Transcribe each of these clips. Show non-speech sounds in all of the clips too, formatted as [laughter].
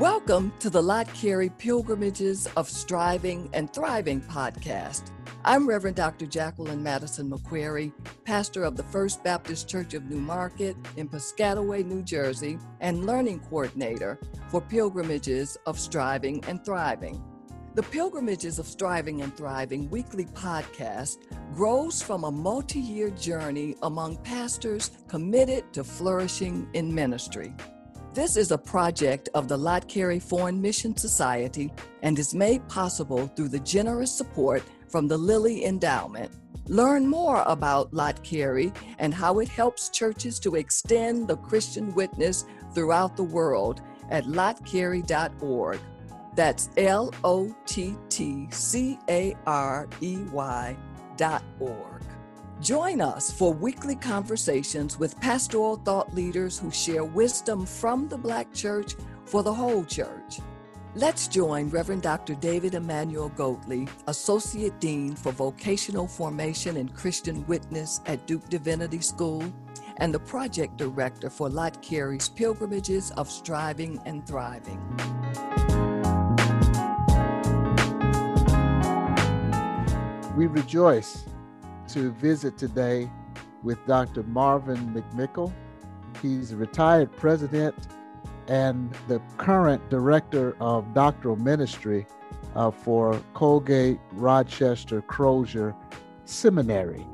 Welcome to the Lott Carey Pilgrimages of Striving and Thriving podcast. I'm Reverend Dr. Jacqueline Madison McQuarrie, pastor of the First Baptist Church of New Market in Piscataway, New Jersey, and learning coordinator for Pilgrimages of Striving and Thriving. The Pilgrimages of Striving and Thriving weekly podcast grows from a multi year journey among pastors committed to flourishing in ministry. This is a project of the Lott Carey Foreign Mission Society and is made possible through the generous support from the Lilly Endowment. Learn more about Lott Carey and how it helps churches to extend the Christian witness throughout the world at lottcarey.org. That's L O T T C A R E Y dot org. Join us for weekly conversations with pastoral thought leaders who share wisdom from the Black church for the whole church. Let's join Reverend Dr. David Emmanuel Goatley, Associate Dean for Vocational Formation and Christian Witness at Duke Divinity School, and the Project Director for Lott Carey's Pilgrimages of Striving and Thriving. We rejoice to visit today with Dr. Marvin McMickle. He's a retired president and the current director of doctoral ministry uh, for Colgate Rochester Crozer Seminary.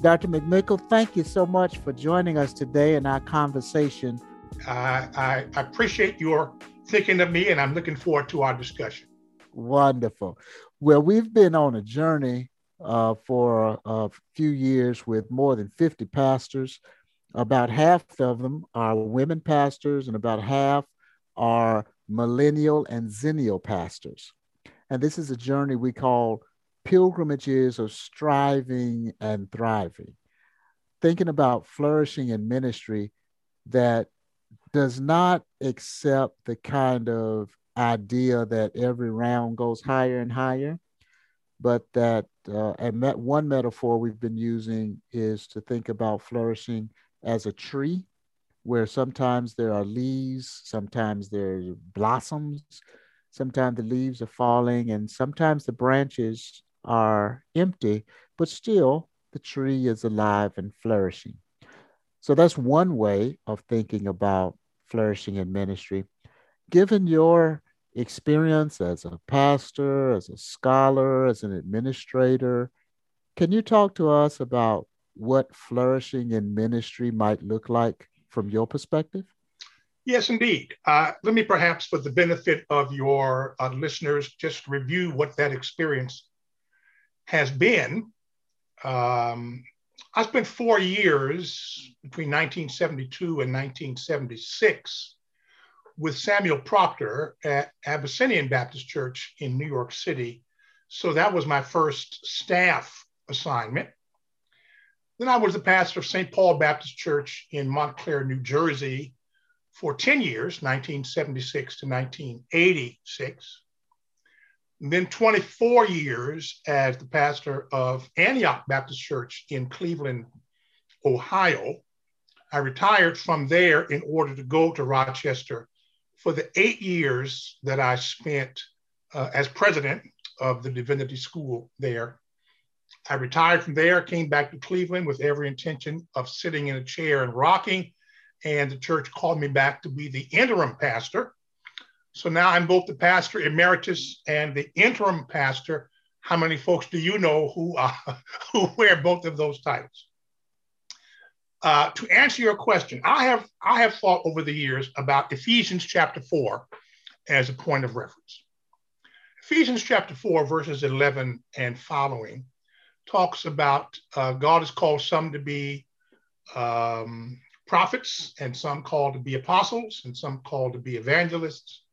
Dr. McMickle, thank you so much for joining us today in our conversation. Uh, I, I appreciate your thinking of me, and I'm looking forward to our discussion. Wonderful. Well, we've been on a journey uh, for a few years with more than 50 pastors. About half of them are women pastors, and about half are millennial and zennial pastors. And this is a journey we call pilgrimages of striving and thriving, thinking about flourishing in ministry that does not accept the kind of idea that every round goes higher and higher, but that uh, and that one metaphor we've been using is to think about flourishing as a tree where sometimes there are leaves sometimes there are blossoms sometimes the leaves are falling and sometimes the branches are empty but still the tree is alive and flourishing. So that's one way of thinking about flourishing in ministry. Given your experience as a pastor, as a scholar, as an administrator. Can you talk to us about what flourishing in ministry might look like from your perspective? Yes, indeed. Uh, let me perhaps, for the benefit of your uh, listeners, just review what that experience has been. Um, I spent four years between 1972 and 1976 with Samuel Proctor at Abyssinian Baptist Church in New York City. So that was my first staff assignment. Then I was the pastor of St. Paul Baptist Church in Montclair, New Jersey for 10 years, 1976 to 1986. And then 24 years as the pastor of Antioch Baptist Church in Cleveland, Ohio. I retired from there in order to go to Rochester for the eight years that I spent uh, as president of the Divinity School there. I retired from there, came back to Cleveland with every intention of sitting in a chair and rocking. And the church called me back to be the interim pastor. So now I'm both the pastor emeritus and the interim pastor. How many folks do you know who, uh, [laughs] who wear both of those titles? Uh, to answer your question, I have I have thought over the years about Ephesians chapter four as a point of reference. Ephesians chapter four, verses eleven and following, talks about uh, God has called some to be um, prophets, and some called to be apostles, and some called to be evangelists,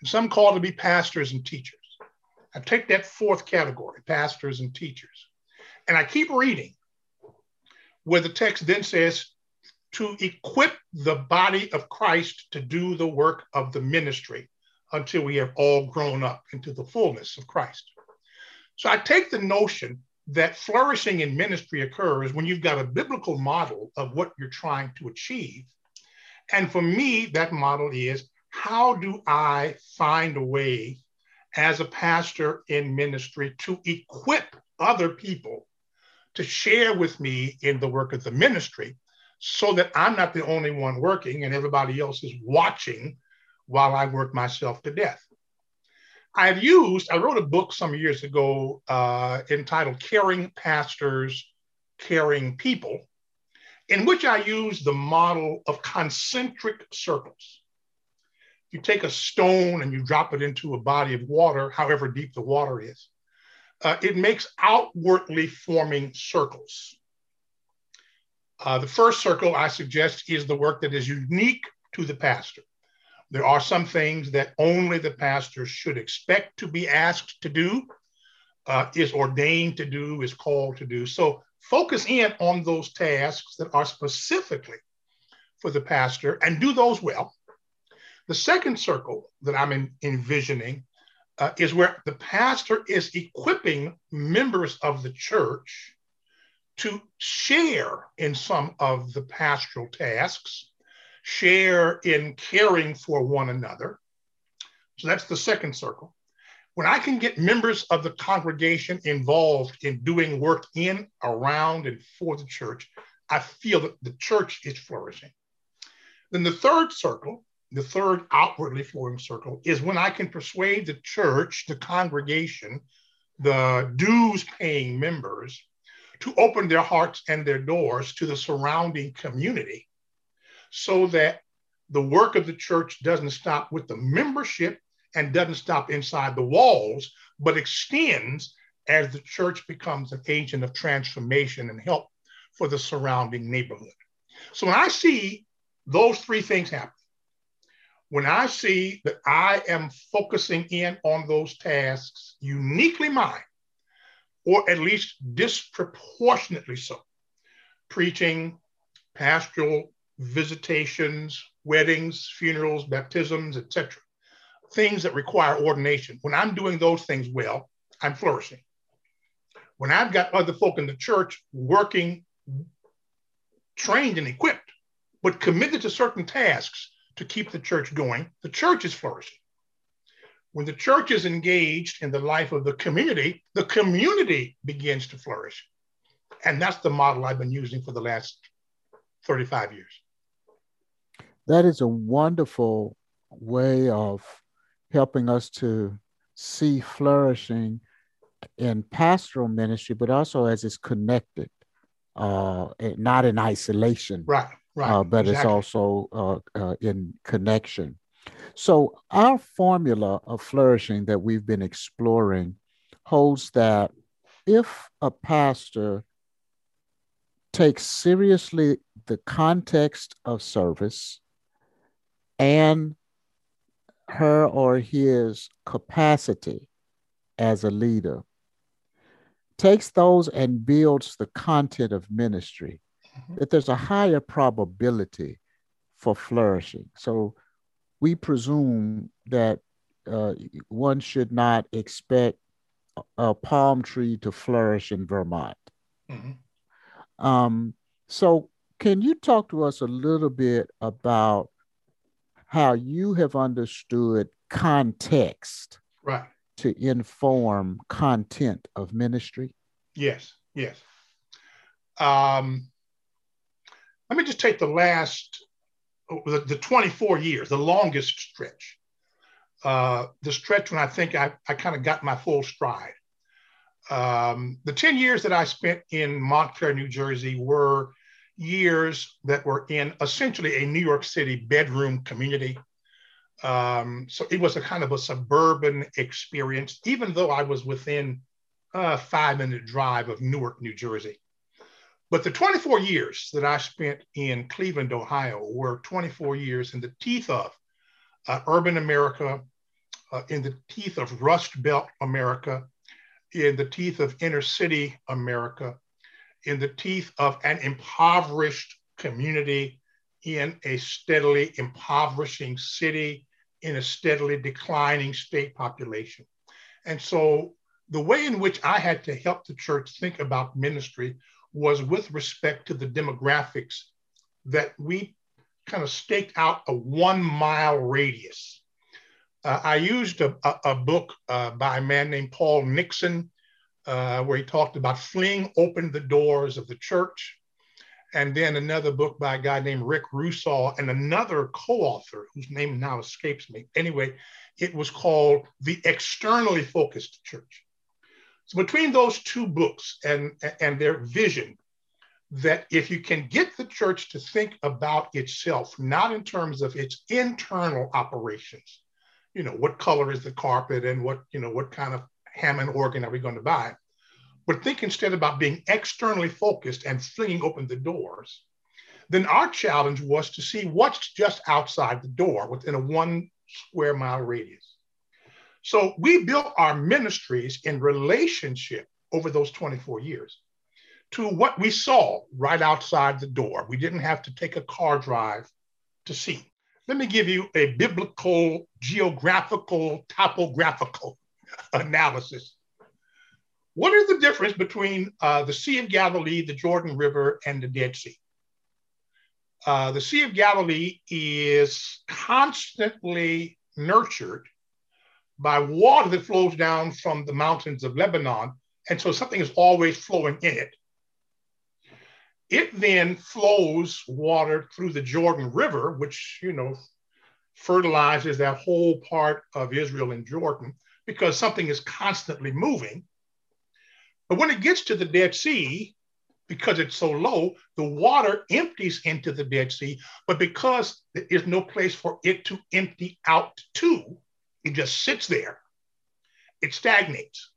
and some called to be pastors and teachers. I take that fourth category, pastors and teachers, and I keep reading where the text then says, to equip the body of Christ to do the work of the ministry until we have all grown up into the fullness of Christ. So I take the notion that flourishing in ministry occurs when you've got a biblical model of what you're trying to achieve. And for me, that model is how do I find a way as a pastor in ministry to equip other people to share with me in the work of the ministry so that I'm not the only one working and everybody else is watching while I work myself to death. I've used, I wrote a book some years ago uh, entitled Caring Pastors, Caring People, in which I use the model of concentric circles. You take a stone and you drop it into a body of water, however deep the water is, uh, it makes outwardly forming circles. Uh, the first circle I suggest is the work that is unique to the pastor. There are some things that only the pastor should expect to be asked to do, uh, is ordained to do, is called to do. So focus in on those tasks that are specifically for the pastor and do those well. The second circle that I'm in, envisioning uh, is where the pastor is equipping members of the church to share in some of the pastoral tasks share in caring for one another. So that's the second circle. When I can get members of the congregation involved in doing work in, around, and for the church, I feel that the church is flourishing. Then the third circle, the third outwardly flowing circle, is when I can persuade the church, the congregation, the dues paying members to open their hearts and their doors to the surrounding community so that the work of the church doesn't stop with the membership and doesn't stop inside the walls, but extends as the church becomes an agent of transformation and help for the surrounding neighborhood. So when I see those three things happen, when I see that I am focusing in on those tasks uniquely mine, or at least disproportionately so, preaching, pastoral visitations, weddings, funerals, baptisms, etc. Things that require ordination. When I'm doing those things well, I'm flourishing. When I've got other folk in the church working, trained and equipped, but committed to certain tasks to keep the church going, the church is flourishing. When the church is engaged in the life of the community, the community begins to flourish. And that's the model I've been using for the last 35 years that is a wonderful way of helping us to see flourishing in pastoral ministry, but also as it's connected, uh, not in isolation, right? Right. Uh, but exactly. it's also uh, uh, in connection. So our formula of flourishing that we've been exploring holds that if a pastor takes seriously the context of service and her or his capacity as a leader takes those and builds the content of ministry. That there's a higher probability for flourishing. So we presume that uh, one should not expect a palm tree to flourish in vermont. Mm-hmm. um, so can you talk to us a little bit about how you have understood context right. to inform content of ministry? Yes yes. Um, let me just take the last the, the 24 years the longest stretch uh, the stretch when i think i, I kind of got my full stride um, the 10 years that i spent in montclair new jersey were years that were in essentially a New York City bedroom community. Um, so it was a kind of a suburban experience, even though I was within a five minute drive of Newark, New Jersey. But the 24 years that I spent in Cleveland, Ohio, were 24 years in the teeth of uh, urban America, uh, in the teeth of Rust Belt America, in the teeth of inner city America, in the teeth of an impoverished community in a steadily impoverishing city in a steadily declining state population. And so the way in which I had to help the church think about ministry was with respect to the demographics that we kind of staked out a one mile radius. Uh, I used a, a, a book uh, by a man named Paul Nixon, uh, where he talked about fleeing open the doors of the church. And then another book by a guy named Rick Rusaw and another co author whose name now escapes me. Anyway, it was called The Externally Focused Church. So, between those two books and, and their vision, that if you can get the church to think about itself, not in terms of its internal operations, you know, what color is the carpet and what, you know, what kind of Hammond organ are we going to buy, but think instead about being externally focused and flinging open the doors, then our challenge was to see what's just outside the door within a one square mile radius. So we built our ministries in relationship over those 24 years to what we saw right outside the door. We didn't have to take a car drive to see. Let me give you a biblical, geographical, topographical [laughs] analysis. What is the difference between uh, the Sea of Galilee, the Jordan River, and the Dead Sea? Uh, the Sea of Galilee is constantly nurtured by water that flows down from the mountains of Lebanon. And so something is always flowing in it. It then flows water through the Jordan River, which, you know, fertilizes that whole part of Israel and Jordan because something is constantly moving. But when it gets to the Dead Sea, because it's so low, the water empties into the Dead Sea. But because there is no place for it to empty out to, it just sits there, it stagnates.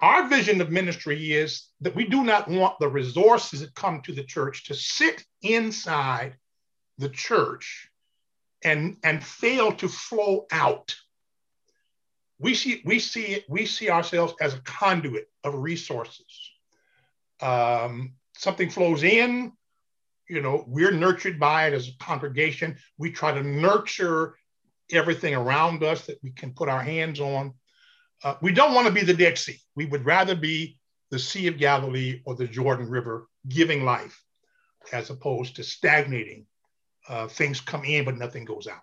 Our vision of ministry is that we do not want the resources that come to the church to sit inside the church and, and fail to flow out. We see, we see we see ourselves as a conduit of resources. Um, something flows in, you know, we're nurtured by it as a congregation. We try to nurture everything around us that we can put our hands on. Uh, we don't want to be the Dead Sea. We would rather be the Sea of Galilee or the Jordan River giving life as opposed to stagnating. Uh, things come in, but nothing goes out.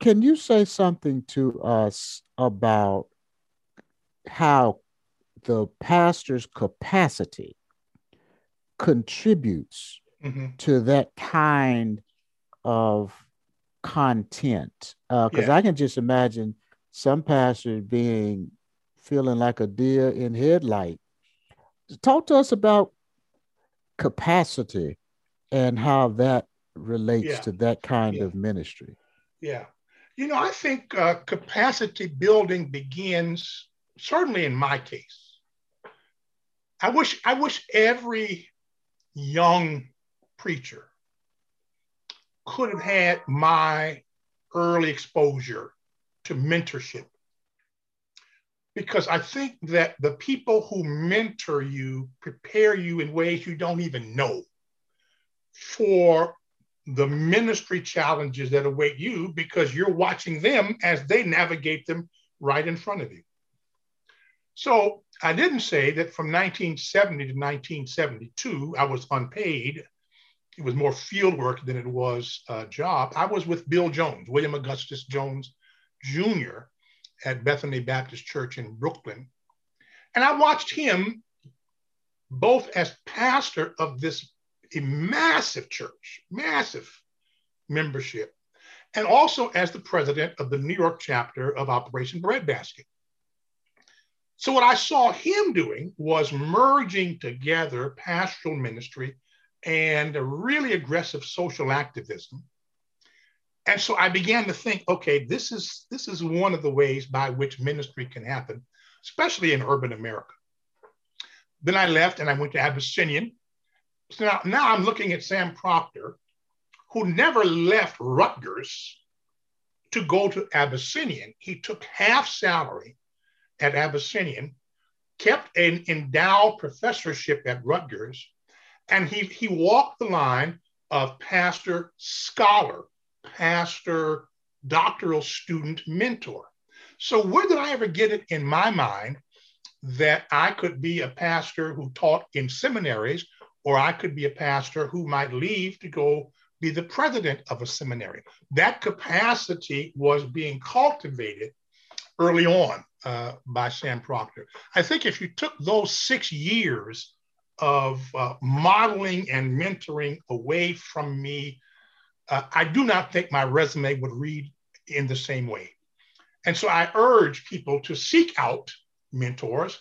Can you say something to us about how the pastor's capacity contributes mm-hmm. to that kind of content? Because uh, yeah. I can just imagine some pastors being feeling like a deer in headlight. Talk to us about capacity and how that relates yeah. to that kind yeah. of ministry. Yeah. You know, I think uh, capacity building begins, certainly in my case. I wish, I wish every young preacher could have had my early exposure to mentorship. Because I think that the people who mentor you prepare you in ways you don't even know for the ministry challenges that await you because you're watching them as they navigate them right in front of you. So I didn't say that from 1970 to 1972, I was unpaid. It was more field work than it was a job. I was with Bill Jones, William Augustus Jones Jr. at Bethany Baptist Church in Brooklyn. And I watched him both as pastor of this massive church, massive membership, and also as the president of the New York chapter of Operation Breadbasket. So, what I saw him doing was merging together pastoral ministry and a really aggressive social activism. And so I began to think, okay, this is this is one of the ways by which ministry can happen, especially in urban America. Then I left and I went to Abyssinian so now, now I'm looking at Sam Proctor, who never left Rutgers to go to Abyssinian. He took half salary at Abyssinian, kept an endowed professorship at Rutgers, and he, he walked the line of pastor, scholar, pastor, doctoral student, mentor. So, where did I ever get it in my mind that I could be a pastor who taught in seminaries, or I could be a pastor who might leave to go be the president of a seminary? That capacity was being cultivated early on uh, by Sam Proctor. I think if you took those six years of uh, modeling and mentoring away from me, uh, I do not think my resume would read in the same way. And so I urge people to seek out mentors,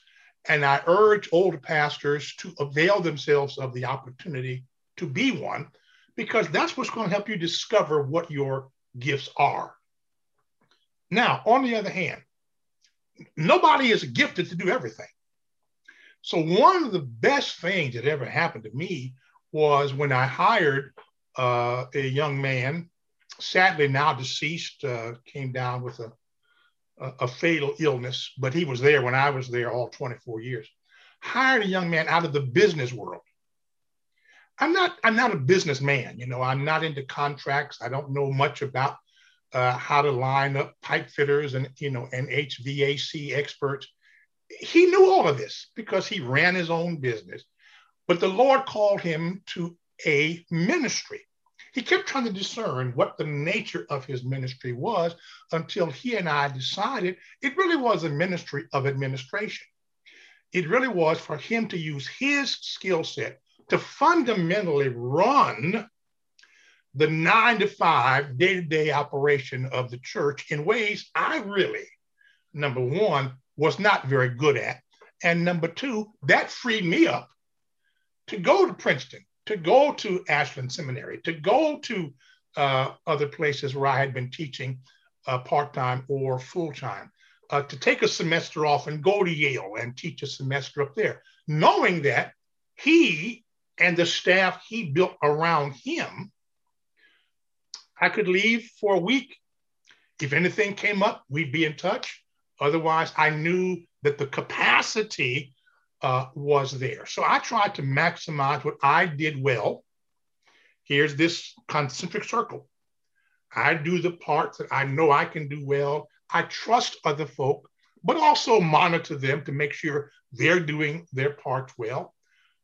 and I urge older pastors to avail themselves of the opportunity to be one, because that's what's going to help you discover what your gifts are. Now, on the other hand, nobody is gifted to do everything. So, one of the best things that ever happened to me was when I hired uh, a young man, sadly now deceased, uh, came down with a, a, a, fatal illness, but he was there when I was there all 24 years. Hired a young man out of the business world. I'm not, I'm not a businessman, you know, I'm not into contracts. I don't know much about uh, how to line up pipe fitters and, you know, and HVAC experts. He knew all of this because he ran his own business, but the Lord called him to a ministry. He kept trying to discern what the nature of his ministry was until he and I decided it really was a ministry of administration. It really was for him to use his skill set to fundamentally run the nine to five day to day operation of the church in ways I really, number one, was not very good at. And number two, that freed me up to go to Princeton, to go to Ashland Seminary, to go to uh, other places where I had been teaching uh, part time or full time, uh, to take a semester off and go to Yale and teach a semester up there, knowing that he and the staff he built around him, I could leave for a week. If anything came up, we'd be in touch. Otherwise, I knew that the capacity uh, was there. So I tried to maximize what I did well. Here's this concentric circle. I do the parts that I know I can do well. I trust other folk, but also monitor them to make sure they're doing their parts well.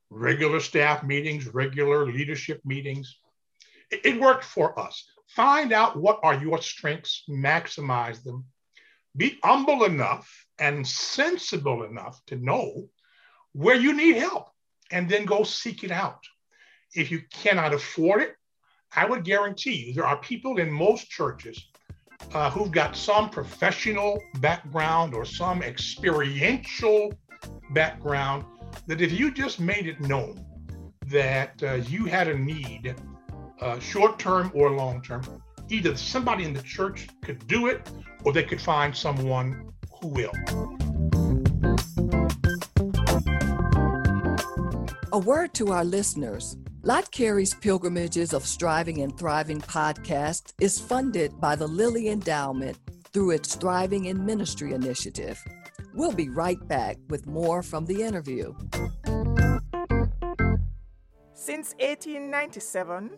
Regular staff meetings, regular leadership meetings. It, it worked for us. Find out what are your strengths, maximize them. Be humble enough and sensible enough to know where you need help and then go seek it out. If you cannot afford it, I would guarantee you there are people in most churches uh, who've got some professional background or some experiential background that if you just made it known that uh, you had a need, uh, short term or long term, either somebody in the church could do it or they could find someone who will. A word to our listeners. Lott Carey's Pilgrimages of Striving and Thriving podcast is funded by the Lilly Endowment through its Thriving in Ministry initiative. We'll be right back with more from the interview. Since 1897,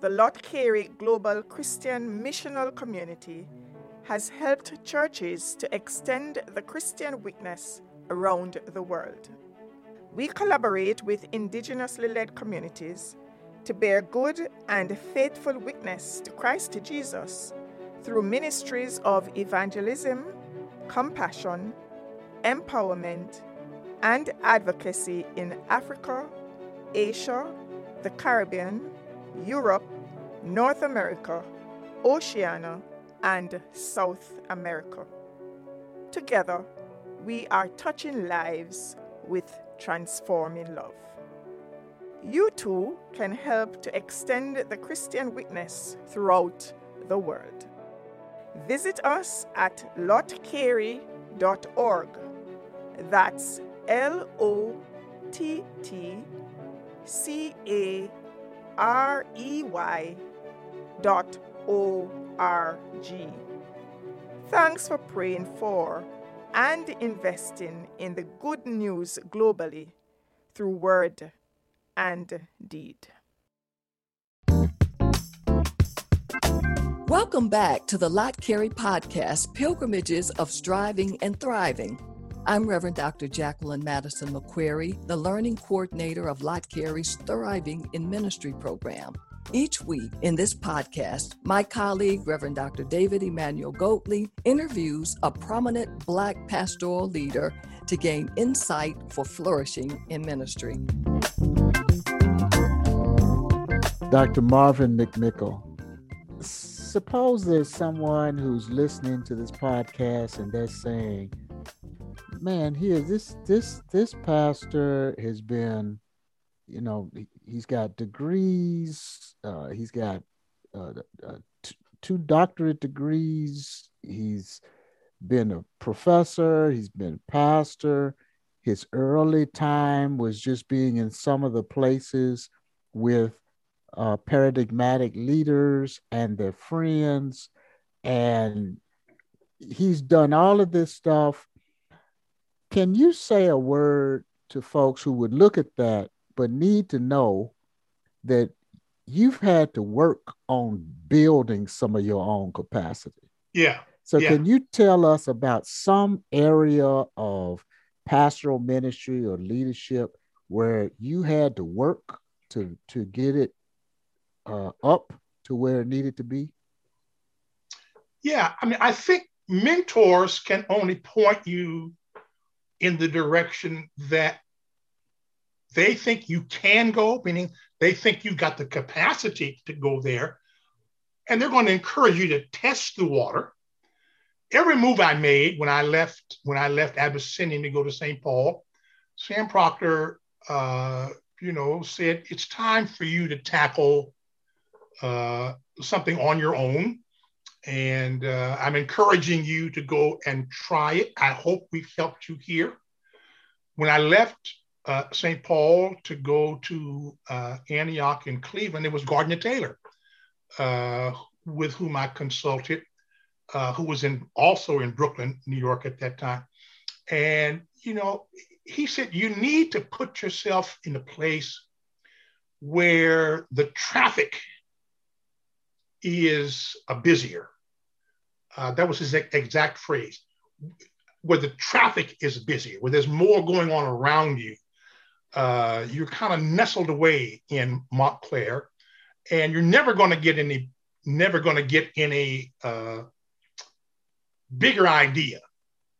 the Lott Carey Global Christian Missional Community has helped churches to extend the Christian witness around the world. We collaborate with indigenously led communities to bear good and faithful witness to Christ Jesus through ministries of evangelism, compassion, empowerment, and advocacy in Africa, Asia, the Caribbean, Europe, North America, Oceania, and South America. Together, we are touching lives with transforming love. You too can help to extend the Christian witness throughout the world. Visit us at lottcarey.org. That's L O T T C A R E Y dot O R G. Thanks for praying for and investing in the good news globally through word and deed. Welcome back to the Lott Carey podcast, Pilgrimages of Striving and Thriving. I'm Reverend Dr. Jacqueline Madison McQuarrie, the Learning Coordinator of Lott Carey's Thriving in Ministry program. Each week in this podcast, my colleague, Reverend Dr. David Emmanuel Goatley, interviews a prominent Black pastoral leader to gain insight for flourishing in ministry. Dr. Marvin McMickle suppose there's someone who's listening to this podcast and they're saying, "Man, here this this this pastor has been, you know, he's got degrees, uh, he's got uh, uh, t- two doctorate degrees, he's been a professor, he's been pastor. His early time was just being in some of the places with uh, paradigmatic leaders and their friends. And he's done all of this stuff. Can you say a word to folks who would look at that but need to know that you've had to work on building some of your own capacity? Yeah. So, yeah. can you tell us about some area of pastoral ministry or leadership where you had to work to to get it uh, up to where it needed to be? Yeah, I mean, I think mentors can only point you in the direction that they think you can go, meaning they think you've got the capacity to go there. And they're going to encourage you to test the water. Every move I made when I left, when I left Abyssinia to go to St. Paul, Sam Proctor, uh, you know, said it's time for you to tackle uh, something on your own. And uh, I'm encouraging you to go and try it. I hope we've helped you here. When I left uh, St. Paul to go to uh, Antioch in Cleveland, it was Gardner Taylor, uh, with whom I consulted, who was in also in Brooklyn, New York at that time. And, you know, he said, you need to put yourself in a place where the traffic is a busier. Uh, that was his exact phrase. Where the traffic is busier, where there's more going on around you, uh, you're kind of nestled away in Montclair, and you're never going to get any, never going to get any uh, bigger idea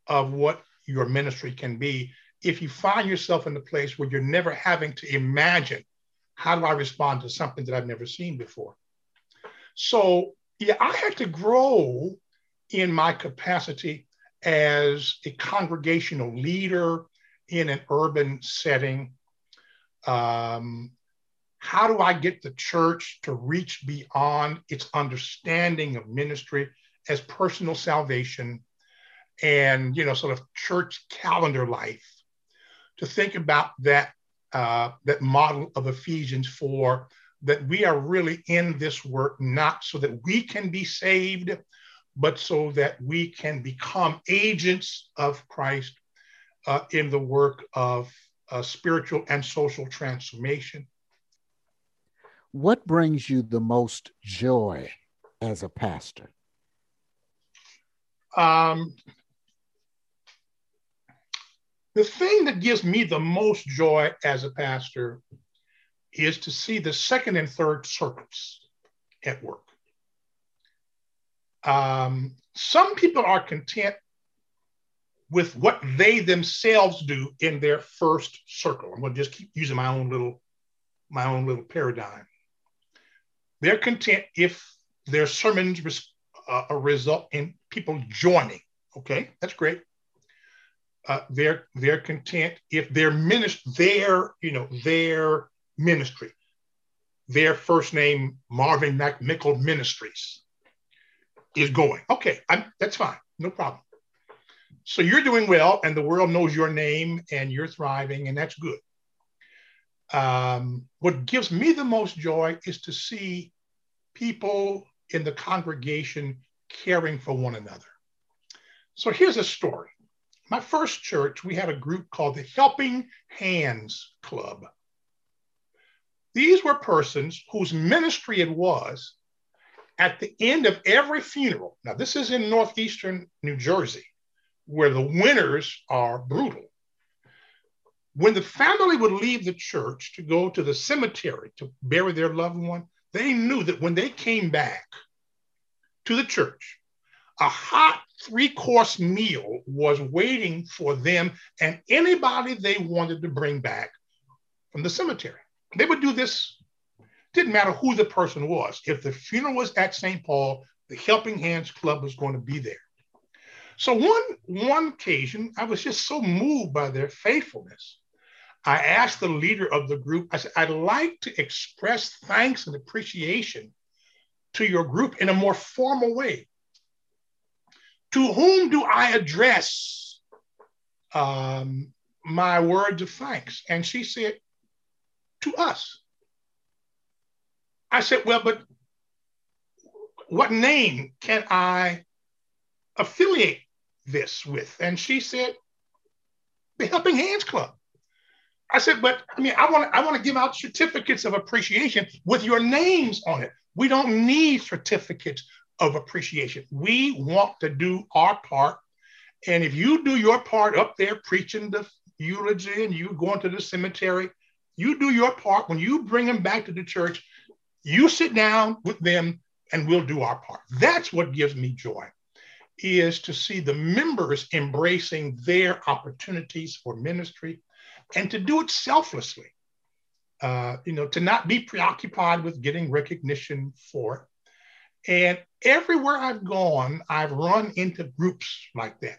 of what your ministry can be if you find yourself in a place where you're never having to imagine how do I respond to something that I've never seen before. So, yeah, I had to grow in my capacity as a congregational leader in an urban setting. Um, how do I get the church to reach beyond its understanding of ministry as personal salvation and you know sort of church calendar life? To think about that uh, that model of Ephesians 4 that we are really in this work not so that we can be saved, but so that we can become agents of Christ uh, in the work of uh, spiritual and social transformation. What brings you the most joy as a pastor? Um, the thing that gives me the most joy as a pastor is to see the second and third circles at work. Um, some people are content with what they themselves do in their first circle. I'm going to just keep using my own little my own little paradigm. They're content if their sermons res- uh, result in people joining. Okay, that's great. Uh, they're they're content if their ministry, their you know their ministry. Their first name, Marvin McMickle Ministries, is going. Okay, I'm, that's fine, no problem. So you're doing well, and the world knows your name, and you're thriving, and that's good. Um, what gives me the most joy is to see people in the congregation caring for one another. So here's a story. My first church, we had a group called the Helping Hands Club. These were persons whose ministry it was at the end of every funeral, now this is in northeastern New Jersey, where the winners are brutal. When the family would leave the church to go to the cemetery to bury their loved one, they knew that when they came back to the church, a hot three course meal was waiting for them and anybody they wanted to bring back from the cemetery. They would do this, didn't matter who the person was. If the funeral was at St. Paul, the Helping Hands Club was going to be there. So one, one occasion, I was just so moved by their faithfulness. I asked the leader of the group, I said, I'd like to express thanks and appreciation to your group in a more formal way. To whom do I address um, my words of thanks? And she said, To us. I said, Well, but what name can I affiliate this with? And she said, The Helping Hands Club. I said, but I mean, I want I want to give out certificates of appreciation with your names on it. We don't need certificates of appreciation. We want to do our part. And if you do your part up there preaching the eulogy and you going to the cemetery, you do your part. When you bring them back to the church, you sit down with them and we'll do our part. That's what gives me joy is to see the members embracing their opportunities for ministry and to do it selflessly. Uh, you know, to not be preoccupied with getting recognition for it. And everywhere I've gone, I've run into groups like that.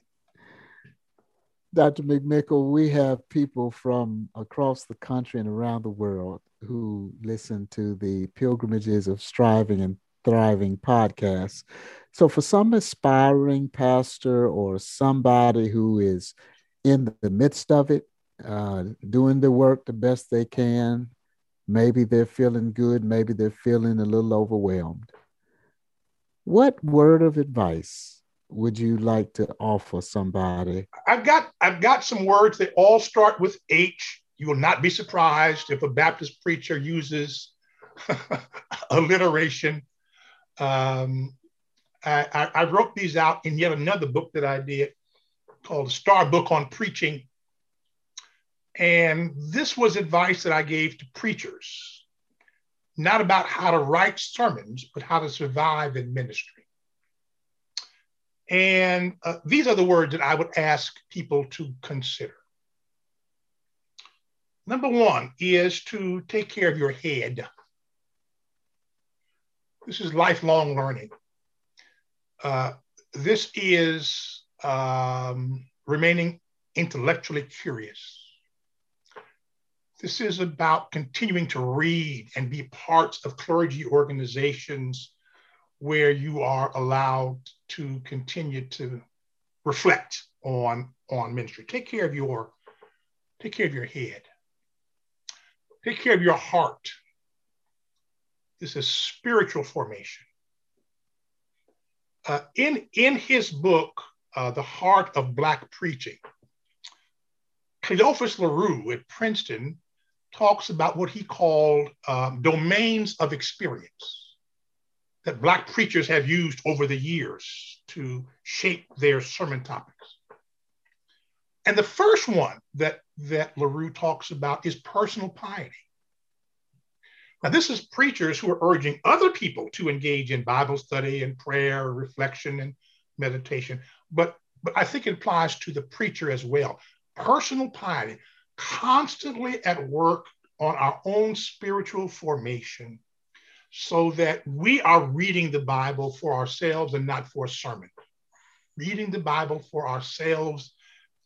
Dr. McMickle, we have people from across the country and around the world who listen to the Pilgrimages of Striving and Thriving podcast. So, for some aspiring pastor or somebody who is in the midst of it, uh, doing the work the best they can, maybe they're feeling good, maybe they're feeling a little overwhelmed. What word of advice would you like to offer somebody? I've got I've got some words that all start with H. You will not be surprised if a Baptist preacher uses [laughs] alliteration. Um, I, I, wrote these out in yet another book that I did called Star Book on Preaching. And this was advice that I gave to preachers not about how to write sermons, but how to survive in ministry. And uh, these are the words that I would ask people to consider. Number one is to take care of your head. This is lifelong learning. Uh, this is um, remaining intellectually curious. This is about continuing to read and be parts of clergy organizations where you are allowed to continue to reflect on, on ministry. Take care of your take care of your head. Take care of your heart. This is spiritual formation. Uh, in, in his book, uh, The Heart of Black Preaching, Cleophus LaRue at Princeton talks about what he called um, domains of experience that Black preachers have used over the years to shape their sermon topics. And the first one that, that LaRue talks about is personal piety. Now, this is preachers who are urging other people to engage in Bible study and prayer, reflection, and meditation. But, but I think it applies to the preacher as well. Personal piety constantly at work on our own spiritual formation so that we are reading the Bible for ourselves and not for a sermon. Reading the Bible for ourselves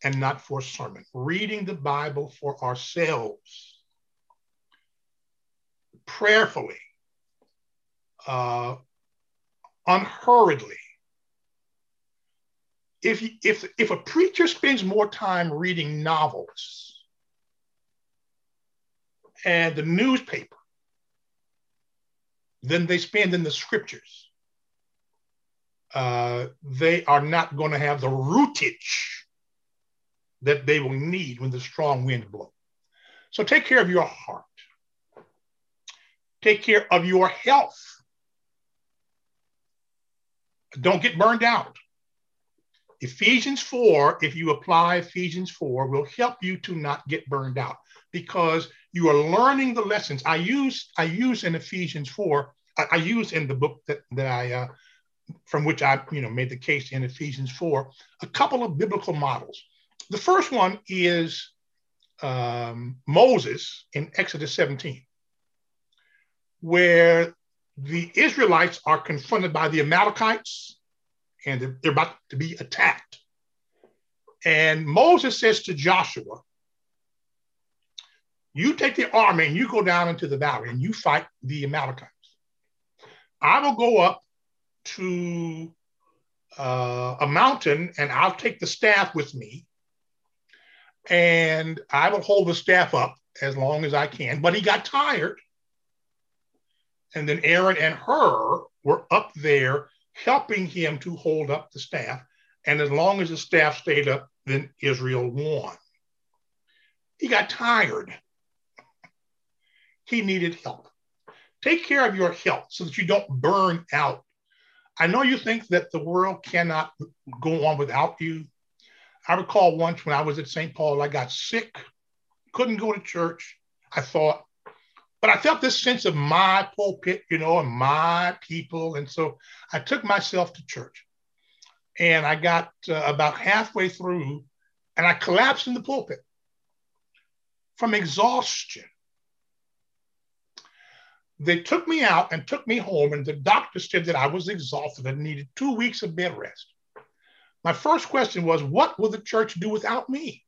and not for a sermon. Reading the Bible for ourselves prayerfully, uh, unhurriedly. If, if, if a preacher spends more time reading novels and the newspaper than they spend in the scriptures, uh, they are not going to have the rootage that they will need when the strong wind blows. So take care of your heart. Take care of your health. don't get burned out. Ephesians 4, if you apply Ephesians 4, will help you to not get burned out because you are learning the lessons. I use I use in Ephesians 4, I, I use in the book that, that I uh, from which I you know made the case in Ephesians 4, a couple of biblical models. The first one is um, Moses in Exodus 17, where the Israelites are confronted by the Amalekites and they're about to be attacked. And Moses says to Joshua, You take the army and you go down into the valley and you fight the Amalekites. I will go up to uh, a mountain and I'll take the staff with me and I will hold the staff up as long as I can. But he got tired. And then Aaron and Hur were up there helping him to hold up the staff. And as long as the staff stayed up, then Israel won. He got tired. He needed help. Take care of your health so that you don't burn out. I know you think that the world cannot go on without you. I recall once when I was at St. Paul, I got sick, couldn't go to church. I thought, but I felt this sense of my pulpit, you know, and my people. And so I took myself to church. And I got uh, about halfway through and I collapsed in the pulpit from exhaustion. They took me out and took me home, and the doctor said that I was exhausted and needed two weeks of bed rest. My first question was, What will the church do without me?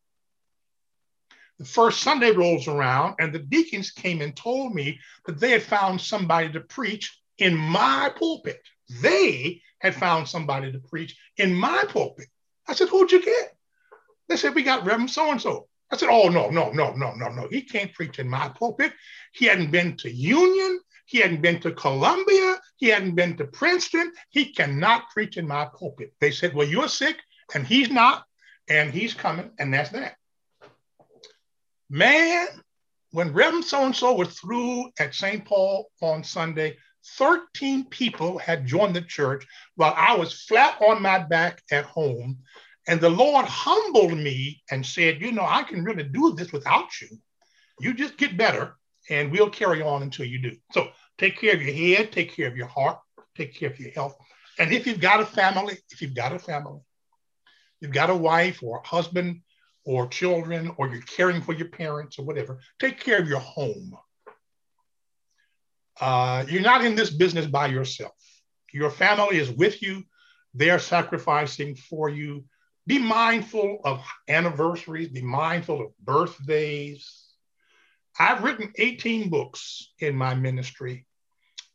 The first Sunday rolls around, and the deacons came and told me that they had found somebody to preach in my pulpit. They had found somebody to preach in my pulpit. I said, Who'd you get? They said, We got Reverend so and so. I said, Oh, no, no, no, no, no, no. He can't preach in my pulpit. He hadn't been to Union. He hadn't been to Columbia. He hadn't been to Princeton. He cannot preach in my pulpit. They said, Well, you're sick, and he's not, and he's coming, and that's that. Man, when Reverend so and so was through at St. Paul on Sunday, 13 people had joined the church while I was flat on my back at home. And the Lord humbled me and said, You know, I can really do this without you. You just get better and we'll carry on until you do. So take care of your head, take care of your heart, take care of your health. And if you've got a family, if you've got a family, you've got a wife or a husband or children or you're caring for your parents or whatever, take care of your home. Uh, you're not in this business by yourself. Your family is with you, they're sacrificing for you. Be mindful of anniversaries, be mindful of birthdays. I've written 18 books in my ministry.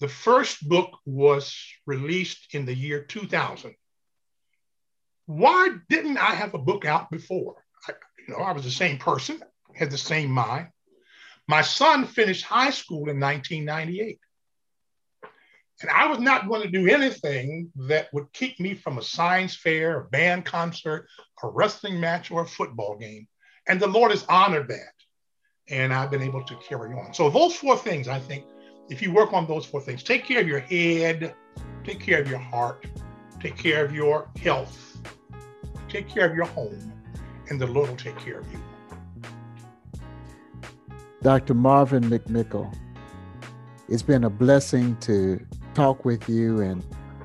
The first book was released in the year 2000. Why didn't I have a book out before? You know, I was the same person, had the same mind. My son finished high school in 1998. And I was not going to do anything that would keep me from a science fair, a band concert, a wrestling match, or a football game. And the Lord has honored that. And I've been able to carry on. So, those four things, I think, if you work on those four things, take care of your head, take care of your heart, take care of your health, take care of your home, and the Lord will take care of you. Dr. Marvin McMickle, it's been a blessing to talk with you and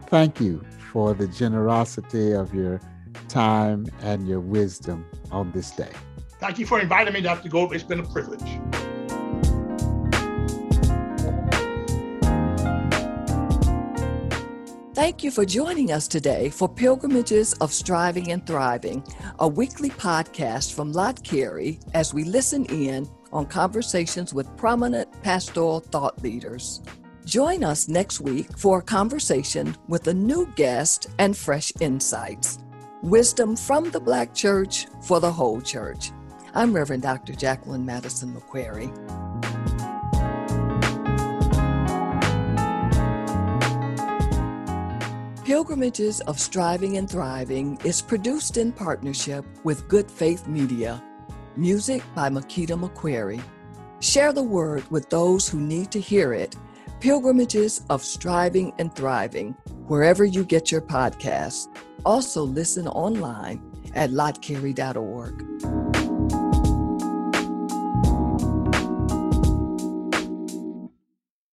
thank you for the generosity of your time and your wisdom on this day. Thank you for inviting me, Dr. Gold. It's been a privilege. Thank you for joining us today for Pilgrimages of Striving and Thriving, a weekly podcast from Lott Carey as we listen in on conversations with prominent pastoral thought leaders. Join us next week for a conversation with a new guest and fresh insights. Wisdom from the Black Church for the whole church. I'm Reverend Dr. Jacqueline Madison McQuarrie. Pilgrimages of Striving and Thriving is produced in partnership with Good Faith Media. Music by Makita McQuarrie. Share the word with those who need to hear it. Pilgrimages of Striving and Thriving. wherever you get your podcasts. Also, listen online at lottcarey.org.